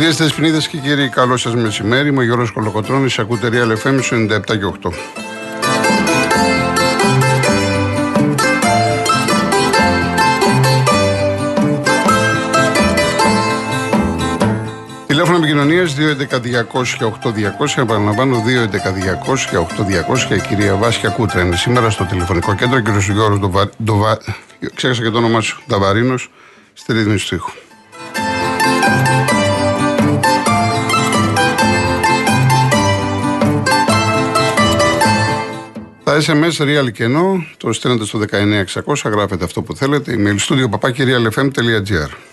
Κυρίες Θεσπινίδε και κύριοι, καλό σας μεσημέρι. Είμαι ο Γιώργος Κολοκοτρόνη. Ακούτε Real FM 97 και 8. Τηλέφωνο επικοινωνίας 211-200-8200. Επαναλαμβάνω 211-200-8200. Η κυρία Βάσια Κούτρα είναι σήμερα στο τηλεφωνικό κέντρο. Κύριος Γιώργος Ντοβα... Ντοβα... Ξέχασα και το όνομά σου. Νταβαρίνος στη ρύθμιση του ήχου. Τα SMS real και ενώ το στέλνετε στο 19600, γράφετε αυτό που θέλετε. Email studio papakirialfm.gr.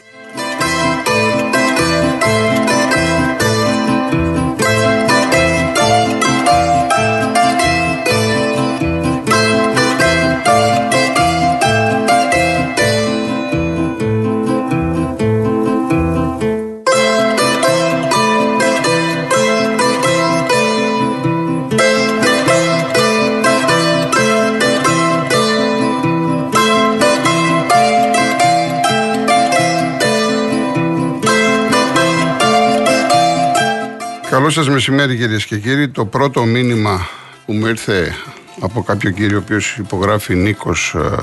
σας μεσημέρι κυρίες και κύριοι. Το πρώτο μήνυμα που μου ήρθε από κάποιο κύριο ο οποίος υπογράφει Νίκος ε,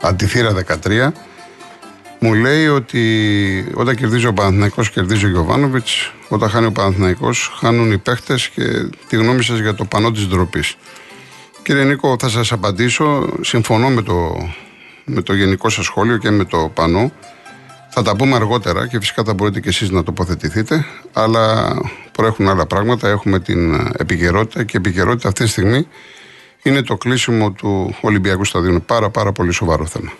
Αντιθήρα 13 μου λέει ότι όταν κερδίζει ο Παναθηναϊκός κερδίζει ο Γιωβάνοβιτς όταν χάνει ο Παναθηναϊκός χάνουν οι παίχτες και τη γνώμη σας για το πανό της ντροπής. Κύριε Νίκο θα σας απαντήσω συμφωνώ με το, με το γενικό σας σχόλιο και με το πανό θα τα πούμε αργότερα και φυσικά θα μπορείτε και εσείς να τοποθετηθείτε, αλλά προέχουν άλλα πράγματα. Έχουμε την επικαιρότητα και η επικαιρότητα αυτή τη στιγμή είναι το κλείσιμο του Ολυμπιακού Σταδίου. Είναι πάρα πάρα πολύ σοβαρό θέμα.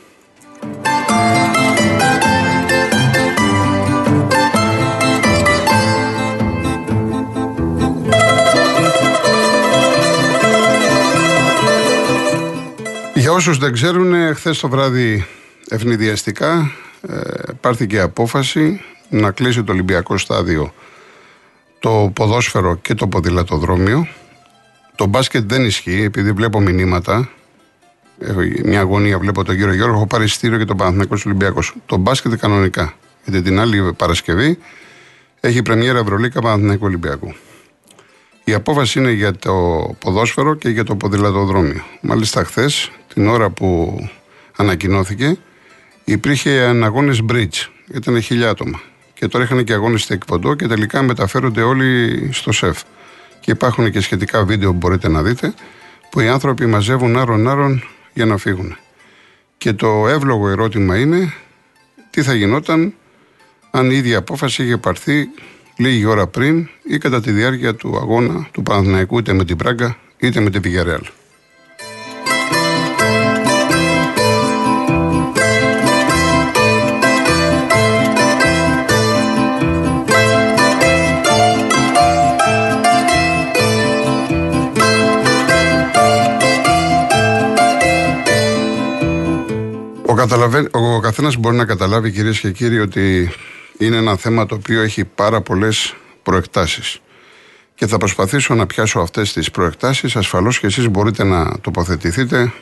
Για όσους δεν ξέρουν, χθες το βράδυ ευνηδιαστικά ε, πάρθηκε απόφαση να κλείσει το Ολυμπιακό στάδιο το ποδόσφαιρο και το ποδηλατοδρόμιο. Το μπάσκετ δεν ισχύει, επειδή βλέπω μηνύματα. Έχω μια αγωνία, βλέπω τον κύριο Γιώργο, έχω πάρει στήριο και τον Παναθηναϊκός Ολυμπιακός. Το μπάσκετ κανονικά. Γιατί την άλλη Παρασκευή έχει πρεμιέρα Ευρωλίκα Παναθηναϊκού Ολυμπιακού. Η απόφαση είναι για το ποδόσφαιρο και για το ποδηλατοδρόμιο. Μάλιστα, χθες, την ώρα που ανακοινώθηκε, υπήρχε αγώνες bridge. Ήταν χιλιά άτομα. Και τώρα είχαν και αγώνες στα εκποντό και τελικά μεταφέρονται όλοι στο σεφ. Και υπάρχουν και σχετικά βίντεο που μπορείτε να δείτε που οι άνθρωποι μαζεύουν άρον-άρον για να φύγουν. Και το εύλογο ερώτημα είναι τι θα γινόταν αν η ίδια απόφαση είχε πάρθει λίγη ώρα πριν ή κατά τη διάρκεια του αγώνα του Παναθηναϊκού είτε με την Πράγκα είτε με την Πηγαρέλ. Ο καθένας μπορεί να καταλάβει κυρίες και κύριοι ότι είναι ένα θέμα το οποίο έχει πάρα πολλές προεκτάσεις. Και θα προσπαθήσω να πιάσω αυτές τις προεκτάσεις. Ασφαλώς και εσείς μπορείτε να τοποθετηθείτε.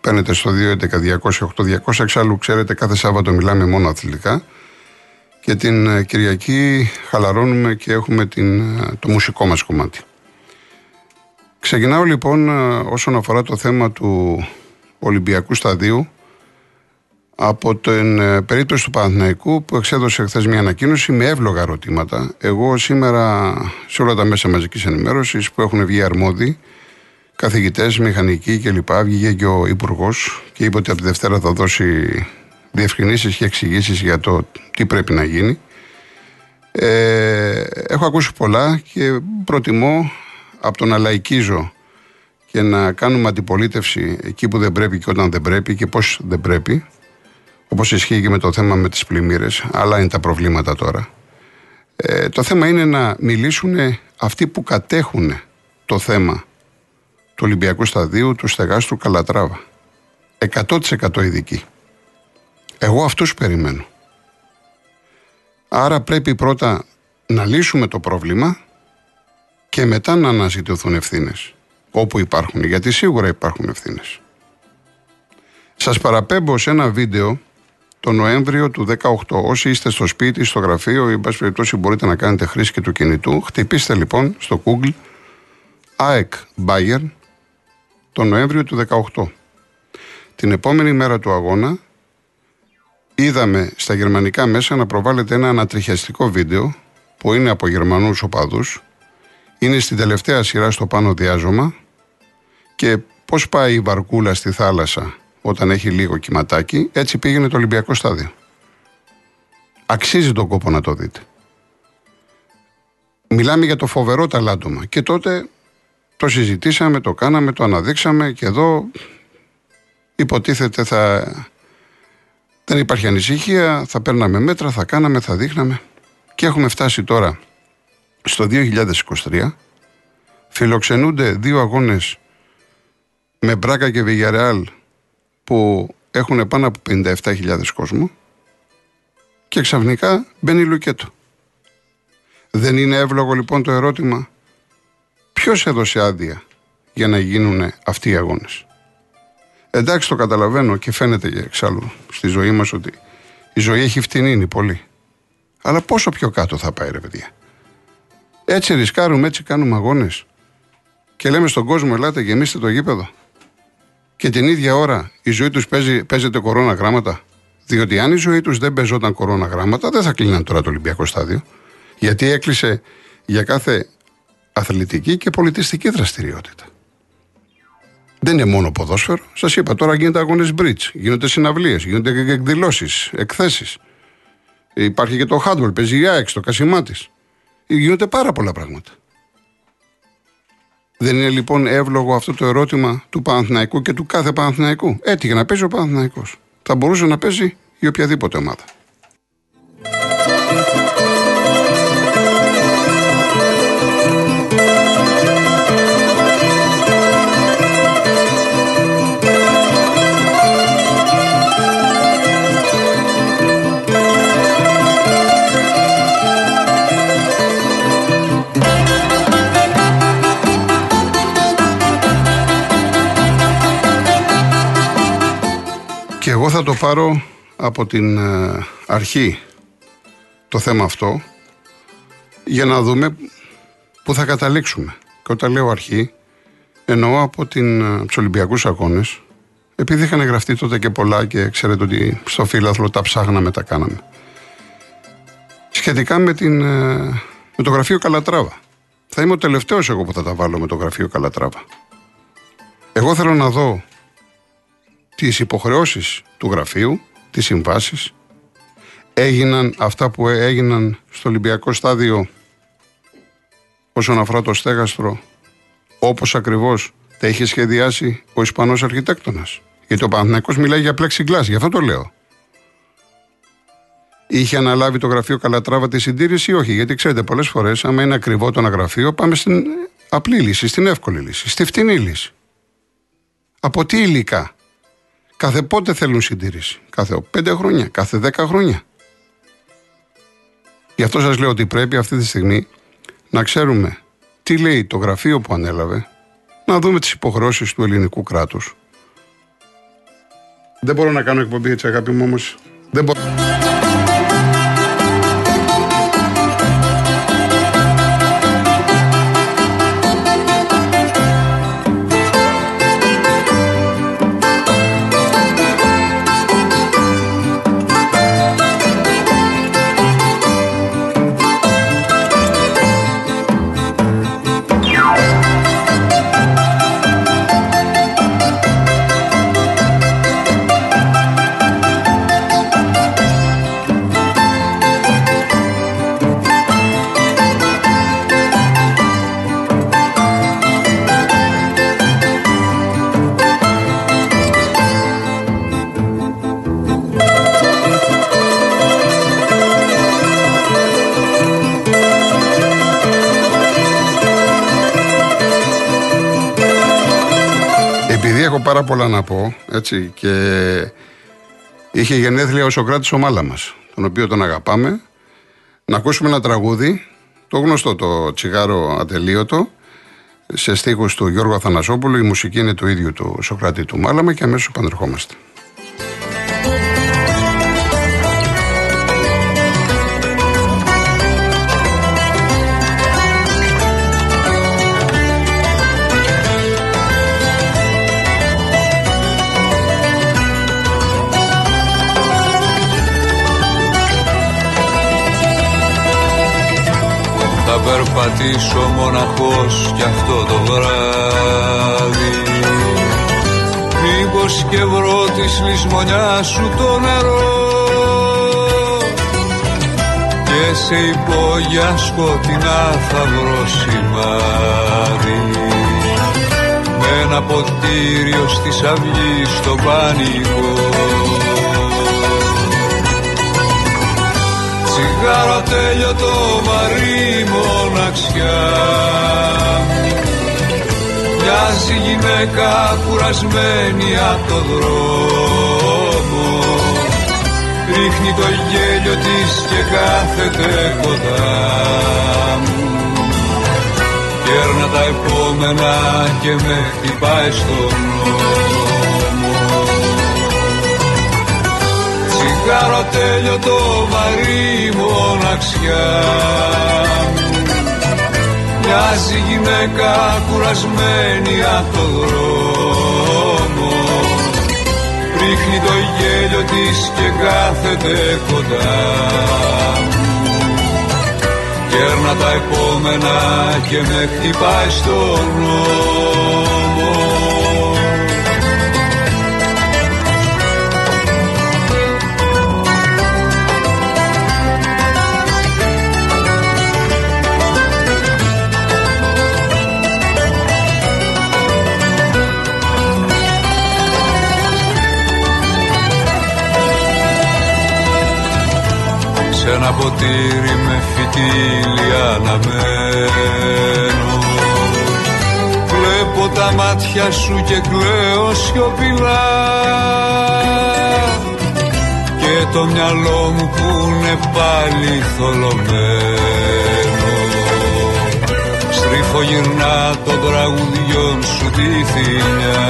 Παίρνετε στο 2.11.200.8.200. Εξάλλου ξέρετε κάθε Σάββατο μιλάμε μόνο αθλητικά. Και την ε, Κυριακή χαλαρώνουμε και έχουμε την, ε, το μουσικό μας κομμάτι. Ξεκινάω λοιπόν ε, όσον αφορά το θέμα του Ολυμπιακού Σταδίου από την ε, περίπτωση του Παναθηναϊκού που εξέδωσε χθες μια ανακοίνωση με εύλογα ερωτήματα. Εγώ σήμερα σε όλα τα μέσα μαζικής ενημέρωσης που έχουν βγει αρμόδιοι, καθηγητές, μηχανικοί κλπ. Βγήκε και ο Υπουργός και είπε ότι από τη Δευτέρα θα δώσει διευκρινήσεις και εξηγήσεις για το τι πρέπει να γίνει. Ε, έχω ακούσει πολλά και προτιμώ από το να λαϊκίζω και να κάνουμε αντιπολίτευση εκεί που δεν πρέπει και όταν δεν πρέπει και πώς δεν πρέπει όπως ισχύει και με το θέμα με τις πλημμύρες, αλλά είναι τα προβλήματα τώρα. Ε, το θέμα είναι να μιλήσουν αυτοί που κατέχουν το θέμα του Ολυμπιακού Σταδίου, του Στεγάστου Καλατράβα. 100% ειδικοί. Εγώ αυτούς περιμένω. Άρα πρέπει πρώτα να λύσουμε το πρόβλημα και μετά να αναζητηθούν ευθύνες όπου υπάρχουν, γιατί σίγουρα υπάρχουν ευθύνες. Σας παραπέμπω σε ένα βίντεο το Νοέμβριο του 18. Όσοι είστε στο σπίτι, στο γραφείο ή, εν πάση περιπτώσει, μπορείτε να κάνετε χρήση και του κινητού, χτυπήστε λοιπόν στο Google ΑΕΚ Bayern το Νοέμβριο του 18. Την επόμενη μέρα του αγώνα είδαμε στα γερμανικά μέσα να προβάλλεται ένα ανατριχιαστικό βίντεο που είναι από Γερμανούς οπαδούς. Είναι στην τελευταία σειρά στο πάνω διάζωμα και πώς πάει η βαρκούλα στη θάλασσα όταν έχει λίγο κυματάκι, έτσι πήγαινε το Ολυμπιακό στάδιο. Αξίζει τον κόπο να το δείτε. Μιλάμε για το φοβερό ταλάντωμα. Και τότε το συζητήσαμε, το κάναμε, το αναδείξαμε και εδώ υποτίθεται θα... Δεν υπάρχει ανησυχία, θα παίρναμε μέτρα, θα κάναμε, θα δείχναμε. Και έχουμε φτάσει τώρα στο 2023. Φιλοξενούνται δύο αγώνες με Μπράκα και Βιγιαρεάλ που έχουν πάνω από 57.000 κόσμο και ξαφνικά μπαίνει Λουκέτο. Δεν είναι εύλογο λοιπόν το ερώτημα ποιος έδωσε άδεια για να γίνουν αυτοί οι αγώνες. Εντάξει το καταλαβαίνω και φαίνεται και εξάλλου στη ζωή μας ότι η ζωή έχει φτηνίνει πολύ. Αλλά πόσο πιο κάτω θα πάει ρε παιδιά. Έτσι ρισκάρουμε, έτσι κάνουμε αγώνες και λέμε στον κόσμο ελάτε γεμίστε το γήπεδο και την ίδια ώρα η ζωή τους παίζεται κορώνα γράμματα. Διότι αν η ζωή τους δεν παίζονταν κορώνα γράμματα, δεν θα κλείναν τώρα το Ολυμπιακό στάδιο. Γιατί έκλεισε για κάθε αθλητική και πολιτιστική δραστηριότητα. Δεν είναι μόνο ποδόσφαιρο. Σας είπα τώρα γίνεται αγώνες bridge, γίνονται συναυλίες, γίνονται εκδηλώσεις, εκθέσεις. Υπάρχει και το handball, παίζει η ΑΕΚ, το κασιμά τη. Γίνονται πάρα πολλά πράγματα. Δεν είναι λοιπόν εύλογο αυτό το ερώτημα του Παναθηναϊκού και του κάθε Παναθηναϊκού. Έτυχε να παίζει ο Παναθηναϊκός. Θα μπορούσε να παίζει η οποιαδήποτε ομάδα. Θα το πάρω από την ε, αρχή το θέμα αυτό για να δούμε πού θα καταλήξουμε. Και όταν λέω αρχή, εννοώ από την, ε, τους Ολυμπιακούς Αγώνες, επειδή είχαν γραφτεί τότε και πολλά και ξέρετε ότι στο φύλαθλο τα ψάχναμε, τα κάναμε. Σχετικά με, την, ε, με το γραφείο Καλατράβα. Θα είμαι ο τελευταίος εγώ που θα τα βάλω με το γραφείο Καλατράβα. Εγώ θέλω να δω τις υποχρεώσεις του γραφείου, τις συμβάσεις. Έγιναν αυτά που έγιναν στο Ολυμπιακό στάδιο όσον αφορά το στέγαστρο όπως ακριβώς τα είχε σχεδιάσει ο Ισπανός αρχιτέκτονας. Γιατί ο Παναθηναϊκός μιλάει για plexiglass, γι' αυτό το λέω. Είχε αναλάβει το γραφείο Καλατράβα τη συντήρηση ή όχι; Γιατί ξέρετε, πολλές φορές, άμα είναι ακριβό το ένα γραφείο, πάμε στην απλή λύση, στην εύκολη λύση, στη φτηνή λύση. Από τι υλικά; Κάθε πότε θέλουν συντήρηση. Κάθε πέντε χρόνια, κάθε δέκα χρόνια. Γι' αυτό σας λέω ότι πρέπει αυτή τη στιγμή να ξέρουμε τι λέει το γραφείο που ανέλαβε, να δούμε τις υποχρεώσεις του ελληνικού κράτους. Δεν μπορώ να κάνω εκπομπή έτσι αγάπη μου όμως. Δεν μπορώ. Έτσι, και είχε γενέθλια ο Σοκράτης ο Μάλαμας, τον οποίο τον αγαπάμε. Να ακούσουμε ένα τραγούδι, το γνωστό το τσιγάρο ατελείωτο, σε στίχους του Γιώργου Αθανασόπουλου, η μουσική είναι του ίδιου του Σοκράτη του Μάλαμα και αμέσως επανερχόμαστε. Περπατήσω μοναχός κι αυτό το βράδυ. Μήπως και βρω της λησμονιάς σου το νερό. Και σε υπόγεια σκοτεινά θα βρω σημάδι. Με ένα ποτήριο στη αυγή στο πανικό Τσιγάρο τέλειωτο βαρύ μοναξιά. Μοιάζει γυναίκα κουρασμένη από το δρόμο. Ρίχνει το γέλιο της και κάθεται κοντά μου. Κέρνα τα επόμενα και με χτυπάει στον νόμο Τσιγάρο τέλειο το βαρύ μοναξιά. Μοιάζει γυναίκα κουρασμένη από το δρόμο. Ρίχνει το γέλιο της και κάθεται κοντά. Κέρνα τα επόμενα και με χτυπάει στον νόμο ένα ποτήρι με φυτίλια αναμένω Βλέπω τα μάτια σου και κλαίω σιωπηλά. Και το μυαλό μου που είναι πάλι θολωμένο. Στρίφω γυρνά των τραγουδιών σου τη θηλιά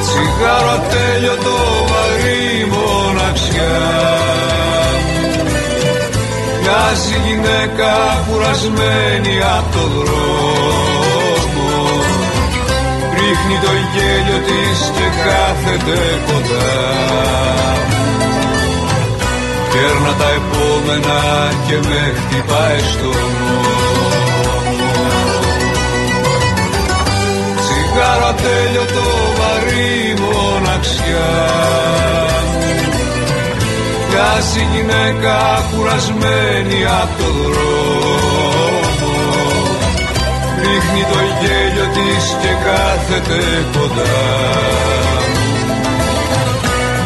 Τσιγάρο τέλειωτο μοναξιά Μοιάζει γυναίκα κουρασμένη από το δρόμο. Ρίχνει το γέλιο της και κάθεται κοντά. Κέρνα τα επόμενα και με χτυπάει στο νόμο. Τσιγάρο τέλειωτο βαρύ μοναξιά Μοιάζει γυναίκα κουρασμένη από το δρόμο. Ρίχνει το γέλιο της και κάθεται κοντά.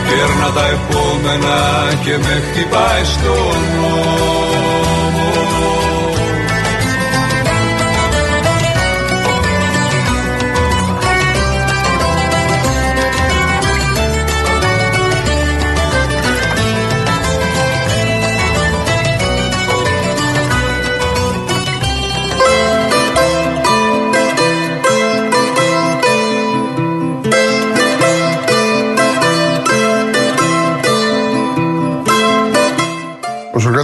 Κέρνα τα επόμενα και με χτυπάει στον νόμο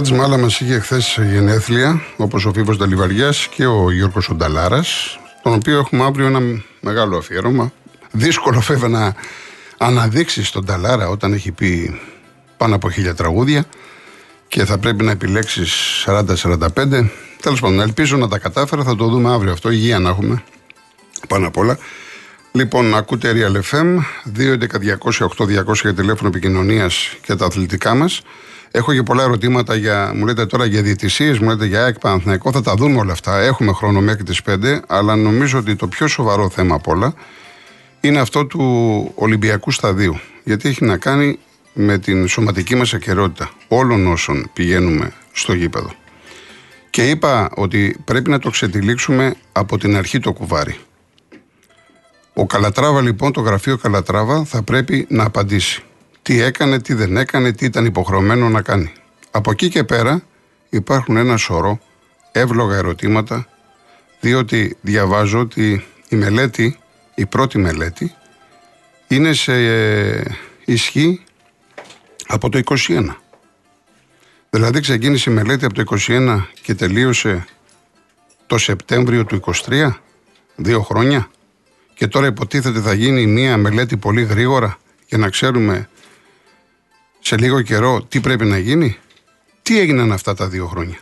Σοκράτη Μάλα μας είχε χθες γενέθλια, όπως ο Φίβος Νταλιβαριάς και ο Γιώργος Ονταλάρας, τον οποίο έχουμε αύριο ένα μεγάλο αφιέρωμα. Δύσκολο βέβαια να αναδείξεις τον Νταλάρα όταν έχει πει πάνω από χίλια τραγούδια και θα πρέπει να επιλέξεις 40-45. Τέλος πάντων, ελπίζω να τα κατάφερα, θα το δούμε αύριο αυτό. Υγεία να έχουμε πάνω απ' όλα. Λοιπόν, ακούτε Real FM, 2.11.200.8.200 για τηλέφωνο επικοινωνίας και τα αθλητικά μας. Έχω και πολλά ερωτήματα για, μου λέτε τώρα για διαιτησίες, μου λέτε για ΑΕΚ Παναθηναϊκό. Θα τα δούμε όλα αυτά. Έχουμε χρόνο μέχρι τις 5, αλλά νομίζω ότι το πιο σοβαρό θέμα απ' όλα είναι αυτό του Ολυμπιακού Σταδίου. Γιατί έχει να κάνει με την σωματική μας ακαιρεότητα όλων όσων πηγαίνουμε στο γήπεδο. Και είπα ότι πρέπει να το ξετυλίξουμε από την αρχή το κουβάρι. Ο Καλατράβα λοιπόν, το γραφείο Καλατράβα θα πρέπει να απαντήσει τι έκανε, τι δεν έκανε, τι ήταν υποχρεωμένο να κάνει. Από εκεί και πέρα υπάρχουν ένα σωρό εύλογα ερωτήματα, διότι διαβάζω ότι η μελέτη, η πρώτη μελέτη, είναι σε ε, ισχύ από το 21. Δηλαδή ξεκίνησε η μελέτη από το 21 και τελείωσε το Σεπτέμβριο του 23, δύο χρόνια. Και τώρα υποτίθεται θα γίνει μία μελέτη πολύ γρήγορα για να ξέρουμε σε λίγο καιρό τι πρέπει να γίνει, Τι έγιναν αυτά τα δύο χρόνια;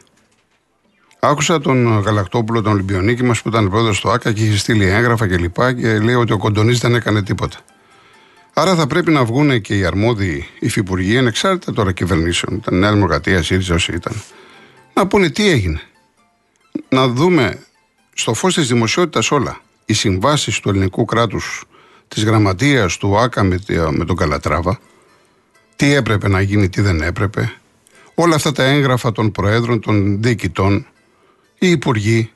Άκουσα τον Γαλακτόπουλο, τον Ολυμπιονίκη μας που ήταν πρόεδρος του ΑΚΑ και είχε στείλει έγγραφα και λοιπά και λέει ότι ο Κοντονής δεν έκανε τίποτα. Άρα θα πρέπει να βγουν και οι αρμόδιοι υφυπουργοί, ανεξάρτητα τώρα κυβερνήσεων, ήταν Νέα Δημοκρατία, ΣΥΡΙΖΑ, όσοι ήταν, να πούνε τι έγινε. Να δούμε στο φως της δημοσιότητας όλα. Οι συμβάσεις του ελληνικού κράτους, της γραμματείας του ΑΚΑ με, με τον Καλατράβα, τι έπρεπε να γίνει, τι δεν έπρεπε. Όλα αυτά τα έγγραφα των προέδρων, των διοικητών, οι υπουργοί.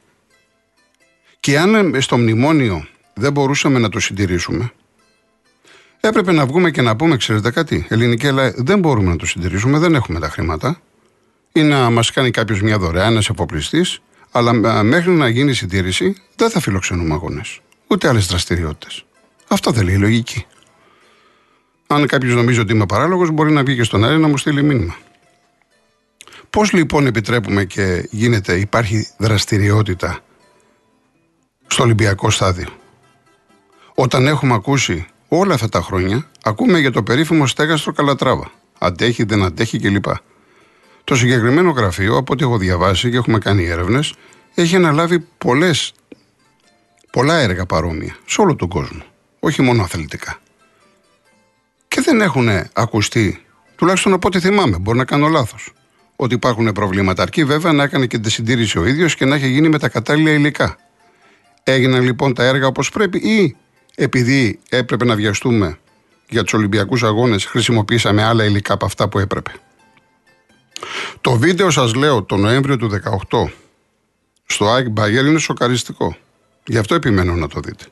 Και αν στο μνημόνιο δεν μπορούσαμε να το συντηρήσουμε, έπρεπε να βγούμε και να πούμε, ξέρετε κάτι, ελληνική Ελλάδα δεν μπορούμε να το συντηρήσουμε, δεν έχουμε τα χρήματα. Ή να μας κάνει κάποιος μια δωρεά, ένας εφοπλιστής, αλλά μέχρι να γίνει συντήρηση δεν θα φιλοξενούμε αγώνες. Ούτε άλλες δραστηριότητες. Αυτό δεν λέει η λογική. Αν κάποιος νομίζει ότι είμαι παράλογος, μπορεί να βγει και στον αέρα να μου στείλει μήνυμα. Πώς λοιπόν επιτρέπουμε και γίνεται, υπάρχει δραστηριότητα στο Ολυμπιακό στάδιο; Όταν έχουμε ακούσει όλα αυτά τα χρόνια, ακούμε για το περίφημο στέγαστρο Καλατράβα. Αντέχει, δεν αντέχει κλπ. Το συγκεκριμένο γραφείο, από ό,τι έχω διαβάσει και έχουμε κάνει έρευνες, έχει αναλάβει πολλές, πολλά έργα παρόμοια σε όλο τον κόσμο. Όχι μόνο αθλητικά. Και δεν έχουν ακουστεί, τουλάχιστον από ό,τι θυμάμαι, μπορεί να κάνω λάθος, ότι υπάρχουν προβλήματα. Αρκεί βέβαια να έκανε και τη συντήρηση ο ίδιος και να έχει γίνει με τα κατάλληλα υλικά. Έγιναν λοιπόν τα έργα όπως πρέπει ή επειδή έπρεπε να βιαστούμε για τους Ολυμπιακούς Αγώνες, χρησιμοποίησαμε άλλα υλικά από αυτά που έπρεπε. Το βίντεο σας λέω το Νοέμβριο του 2018 στο ΑΕΚ Μπαγέρ είναι σοκαριστικό. Γι' αυτό επιμένω να το δείτε.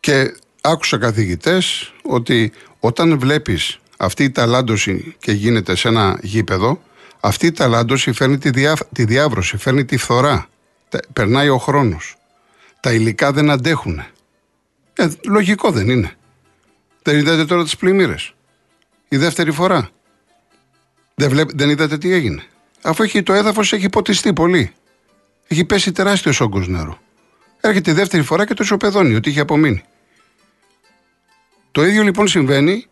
Και άκουσα καθηγητές ότι όταν βλέπεις αυτή η ταλάντωση και γίνεται σε ένα γήπεδο, αυτή η ταλάντωση φέρνει τη, διά, τη διάβρωση, φέρνει τη φθορά. Περνάει ο χρόνος. Τα υλικά δεν αντέχουν. Ε, λογικό δεν είναι. Δεν είδατε τώρα τις πλημμύρες. Η δεύτερη φορά. Δεν, βλέπ, δεν είδατε τι έγινε. Αφού έχει, το έδαφος έχει ποτιστεί πολύ. Έχει πέσει τεράστιος όγκος νερό. Έρχεται η δεύτερη φορά και το ισοπεδώνει, ότι είχε απομείνει. Το ίδιο λοιπόν συμβαίνει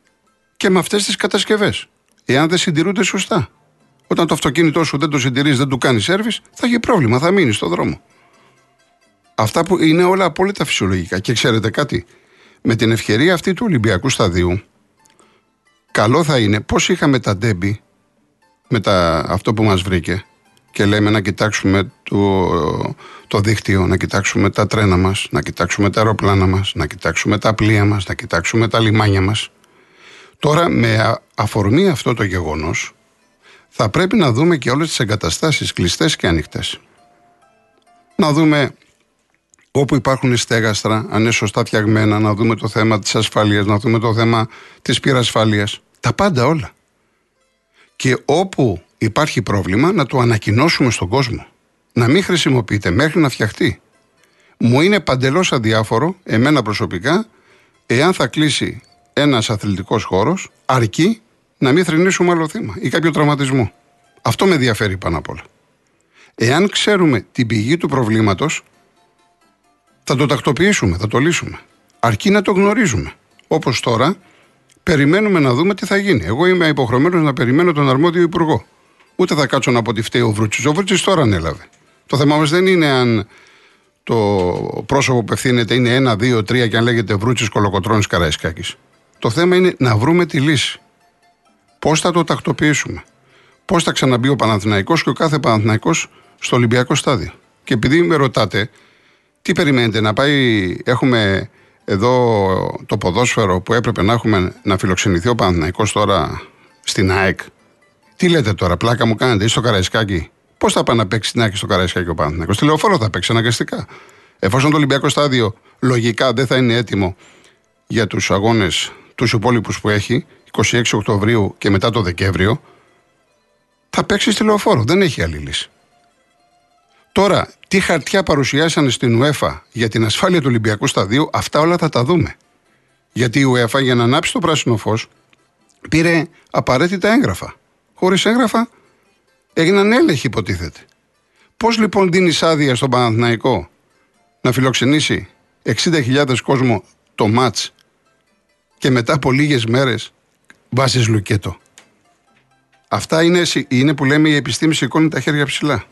και με αυτές τις κατασκευές. Εάν δεν συντηρούνται σωστά. Όταν το αυτοκίνητό σου δεν το συντηρείς, δεν του κάνεις σερβι, θα έχει πρόβλημα, θα μείνεις στο δρόμο. Αυτά που είναι όλα απόλυτα φυσιολογικά. Και ξέρετε κάτι, με την ευκαιρία αυτή του Ολυμπιακού Σταδίου, καλό θα είναι πώς είχαμε τα ντέμπι με τα, αυτό που μας βρήκε και λέμε να κοιτάξουμε το, το δίκτυο, να κοιτάξουμε τα τρένα μας, να κοιτάξουμε τα αεροπλάνα μας, να κοιτάξουμε τα πλοία μας, να κοιτάξουμε τα λιμάνια μας. Τώρα με αφορμή αυτό το γεγονός θα πρέπει να δούμε και όλες τις εγκαταστάσεις κλειστές και ανοιχτές. Να δούμε όπου υπάρχουν στέγαστρα, αν είναι σωστά φτιαγμένα, να δούμε το θέμα της ασφάλειας, να δούμε το θέμα της πυρασφάλειας. Τα πάντα όλα. Και όπου υπάρχει πρόβλημα να το ανακοινώσουμε στον κόσμο. Να μην χρησιμοποιείται μέχρι να φτιαχτεί. Μου είναι παντελώς αδιάφορο, εμένα προσωπικά, εάν θα κλείσει ένας αθλητικός χώρος, αρκεί να μην θρυνήσουμε άλλο θύμα ή κάποιο τραυματισμό. Αυτό με ενδιαφέρει πάνω απ' όλα. Εάν ξέρουμε την πηγή του προβλήματος, θα το τακτοποιήσουμε, θα το λύσουμε. Αρκεί να το γνωρίζουμε. Όπως τώρα, περιμένουμε να δούμε τι θα γίνει. Εγώ είμαι υποχρεωμένος να περιμένω τον αρμόδιο υπουργό. Ούτε θα κάτσω να πω ότι φταίει ο Βρούτσης. Ο Βρούτσης τώρα ανέλαβε. Το θέμα μα δεν είναι αν το πρόσωπο που ευθύνεται είναι ένα, δύο, τρία και αν λέγεται Βρούτσης Κολοκοτρόνη Καραϊσκάκης. Το θέμα είναι να βρούμε τη λύση. Πώς θα το τακτοποιήσουμε. Πώς θα ξαναμπεί ο Παναθηναϊκός και ο κάθε Παναθηναϊκός στο Ολυμπιακό στάδιο. Και επειδή με ρωτάτε, τι περιμένετε να πάει, έχουμε εδώ το ποδόσφαιρο που έπρεπε να έχουμε να φιλοξενηθεί ο Παναθηναϊκός τώρα στην ΑΕΚ; Τι λέτε τώρα, πλάκα μου κάνετε, ή στο Καραϊσκάκι; Πώς θα πάει να παίξει την ΑΕΚ στο Καραϊσκάκι ο Παναθηναϊκός; Στη λεωφόρο θα παίξει αναγκαστικά. Εφόσον το Ολυμπιακό στάδιο λογικά δεν θα είναι έτοιμο για τους αγώνες τους υπόλοιπους που έχει, 26 Οκτωβρίου και μετά το Δεκέμβριο, θα παίξει στη λεωφόρο. Δεν έχει άλλη λύση. Τώρα, τι χαρτιά παρουσιάσανε στην UEFA για την ασφάλεια του Ολυμπιακού Σταδίου, αυτά όλα θα τα δούμε. Γιατί η UEFA για να ανάψει το πράσινο φως πήρε απαραίτητα έγγραφα. Χωρίς έγγραφα έγιναν έλεγχοι, υποτίθεται. Πώς λοιπόν δίνεις άδεια στον Παναθηναϊκό να φιλοξενήσει 60.000 κόσμο το μάτς και μετά από λίγες μέρες βάζεις λουκέτο; Αυτά είναι, είναι που λέμε η επιστήμη σηκώνει τα χέρια ψηλά.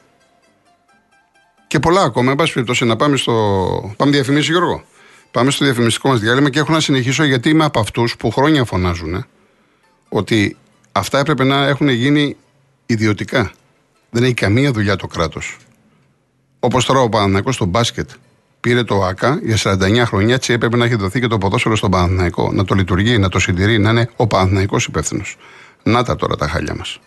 Και πολλά ακόμα. Εν πάση περιπτώσει, να πάμε στο. Πάμε διαφημίσει, Γιώργο. Πάμε στο διαφημιστικό μας διάλειμμα και έχω να συνεχίσω γιατί είμαι από αυτούς που χρόνια φωνάζουν ότι αυτά έπρεπε να έχουν γίνει ιδιωτικά. Δεν έχει καμία δουλειά το κράτος. Όπως τώρα ο Παναναναϊκό στο μπάσκετ πήρε το ΑΚΑ για 49 χρόνια, έτσι έπρεπε να έχει δοθεί και το ποδόσφαιρο στον Παναναναϊκό. Να το λειτουργεί, να το συντηρεί, να είναι ο Παναναναϊκό υπεύθυνος. Να τα τώρα τα χάλια μας.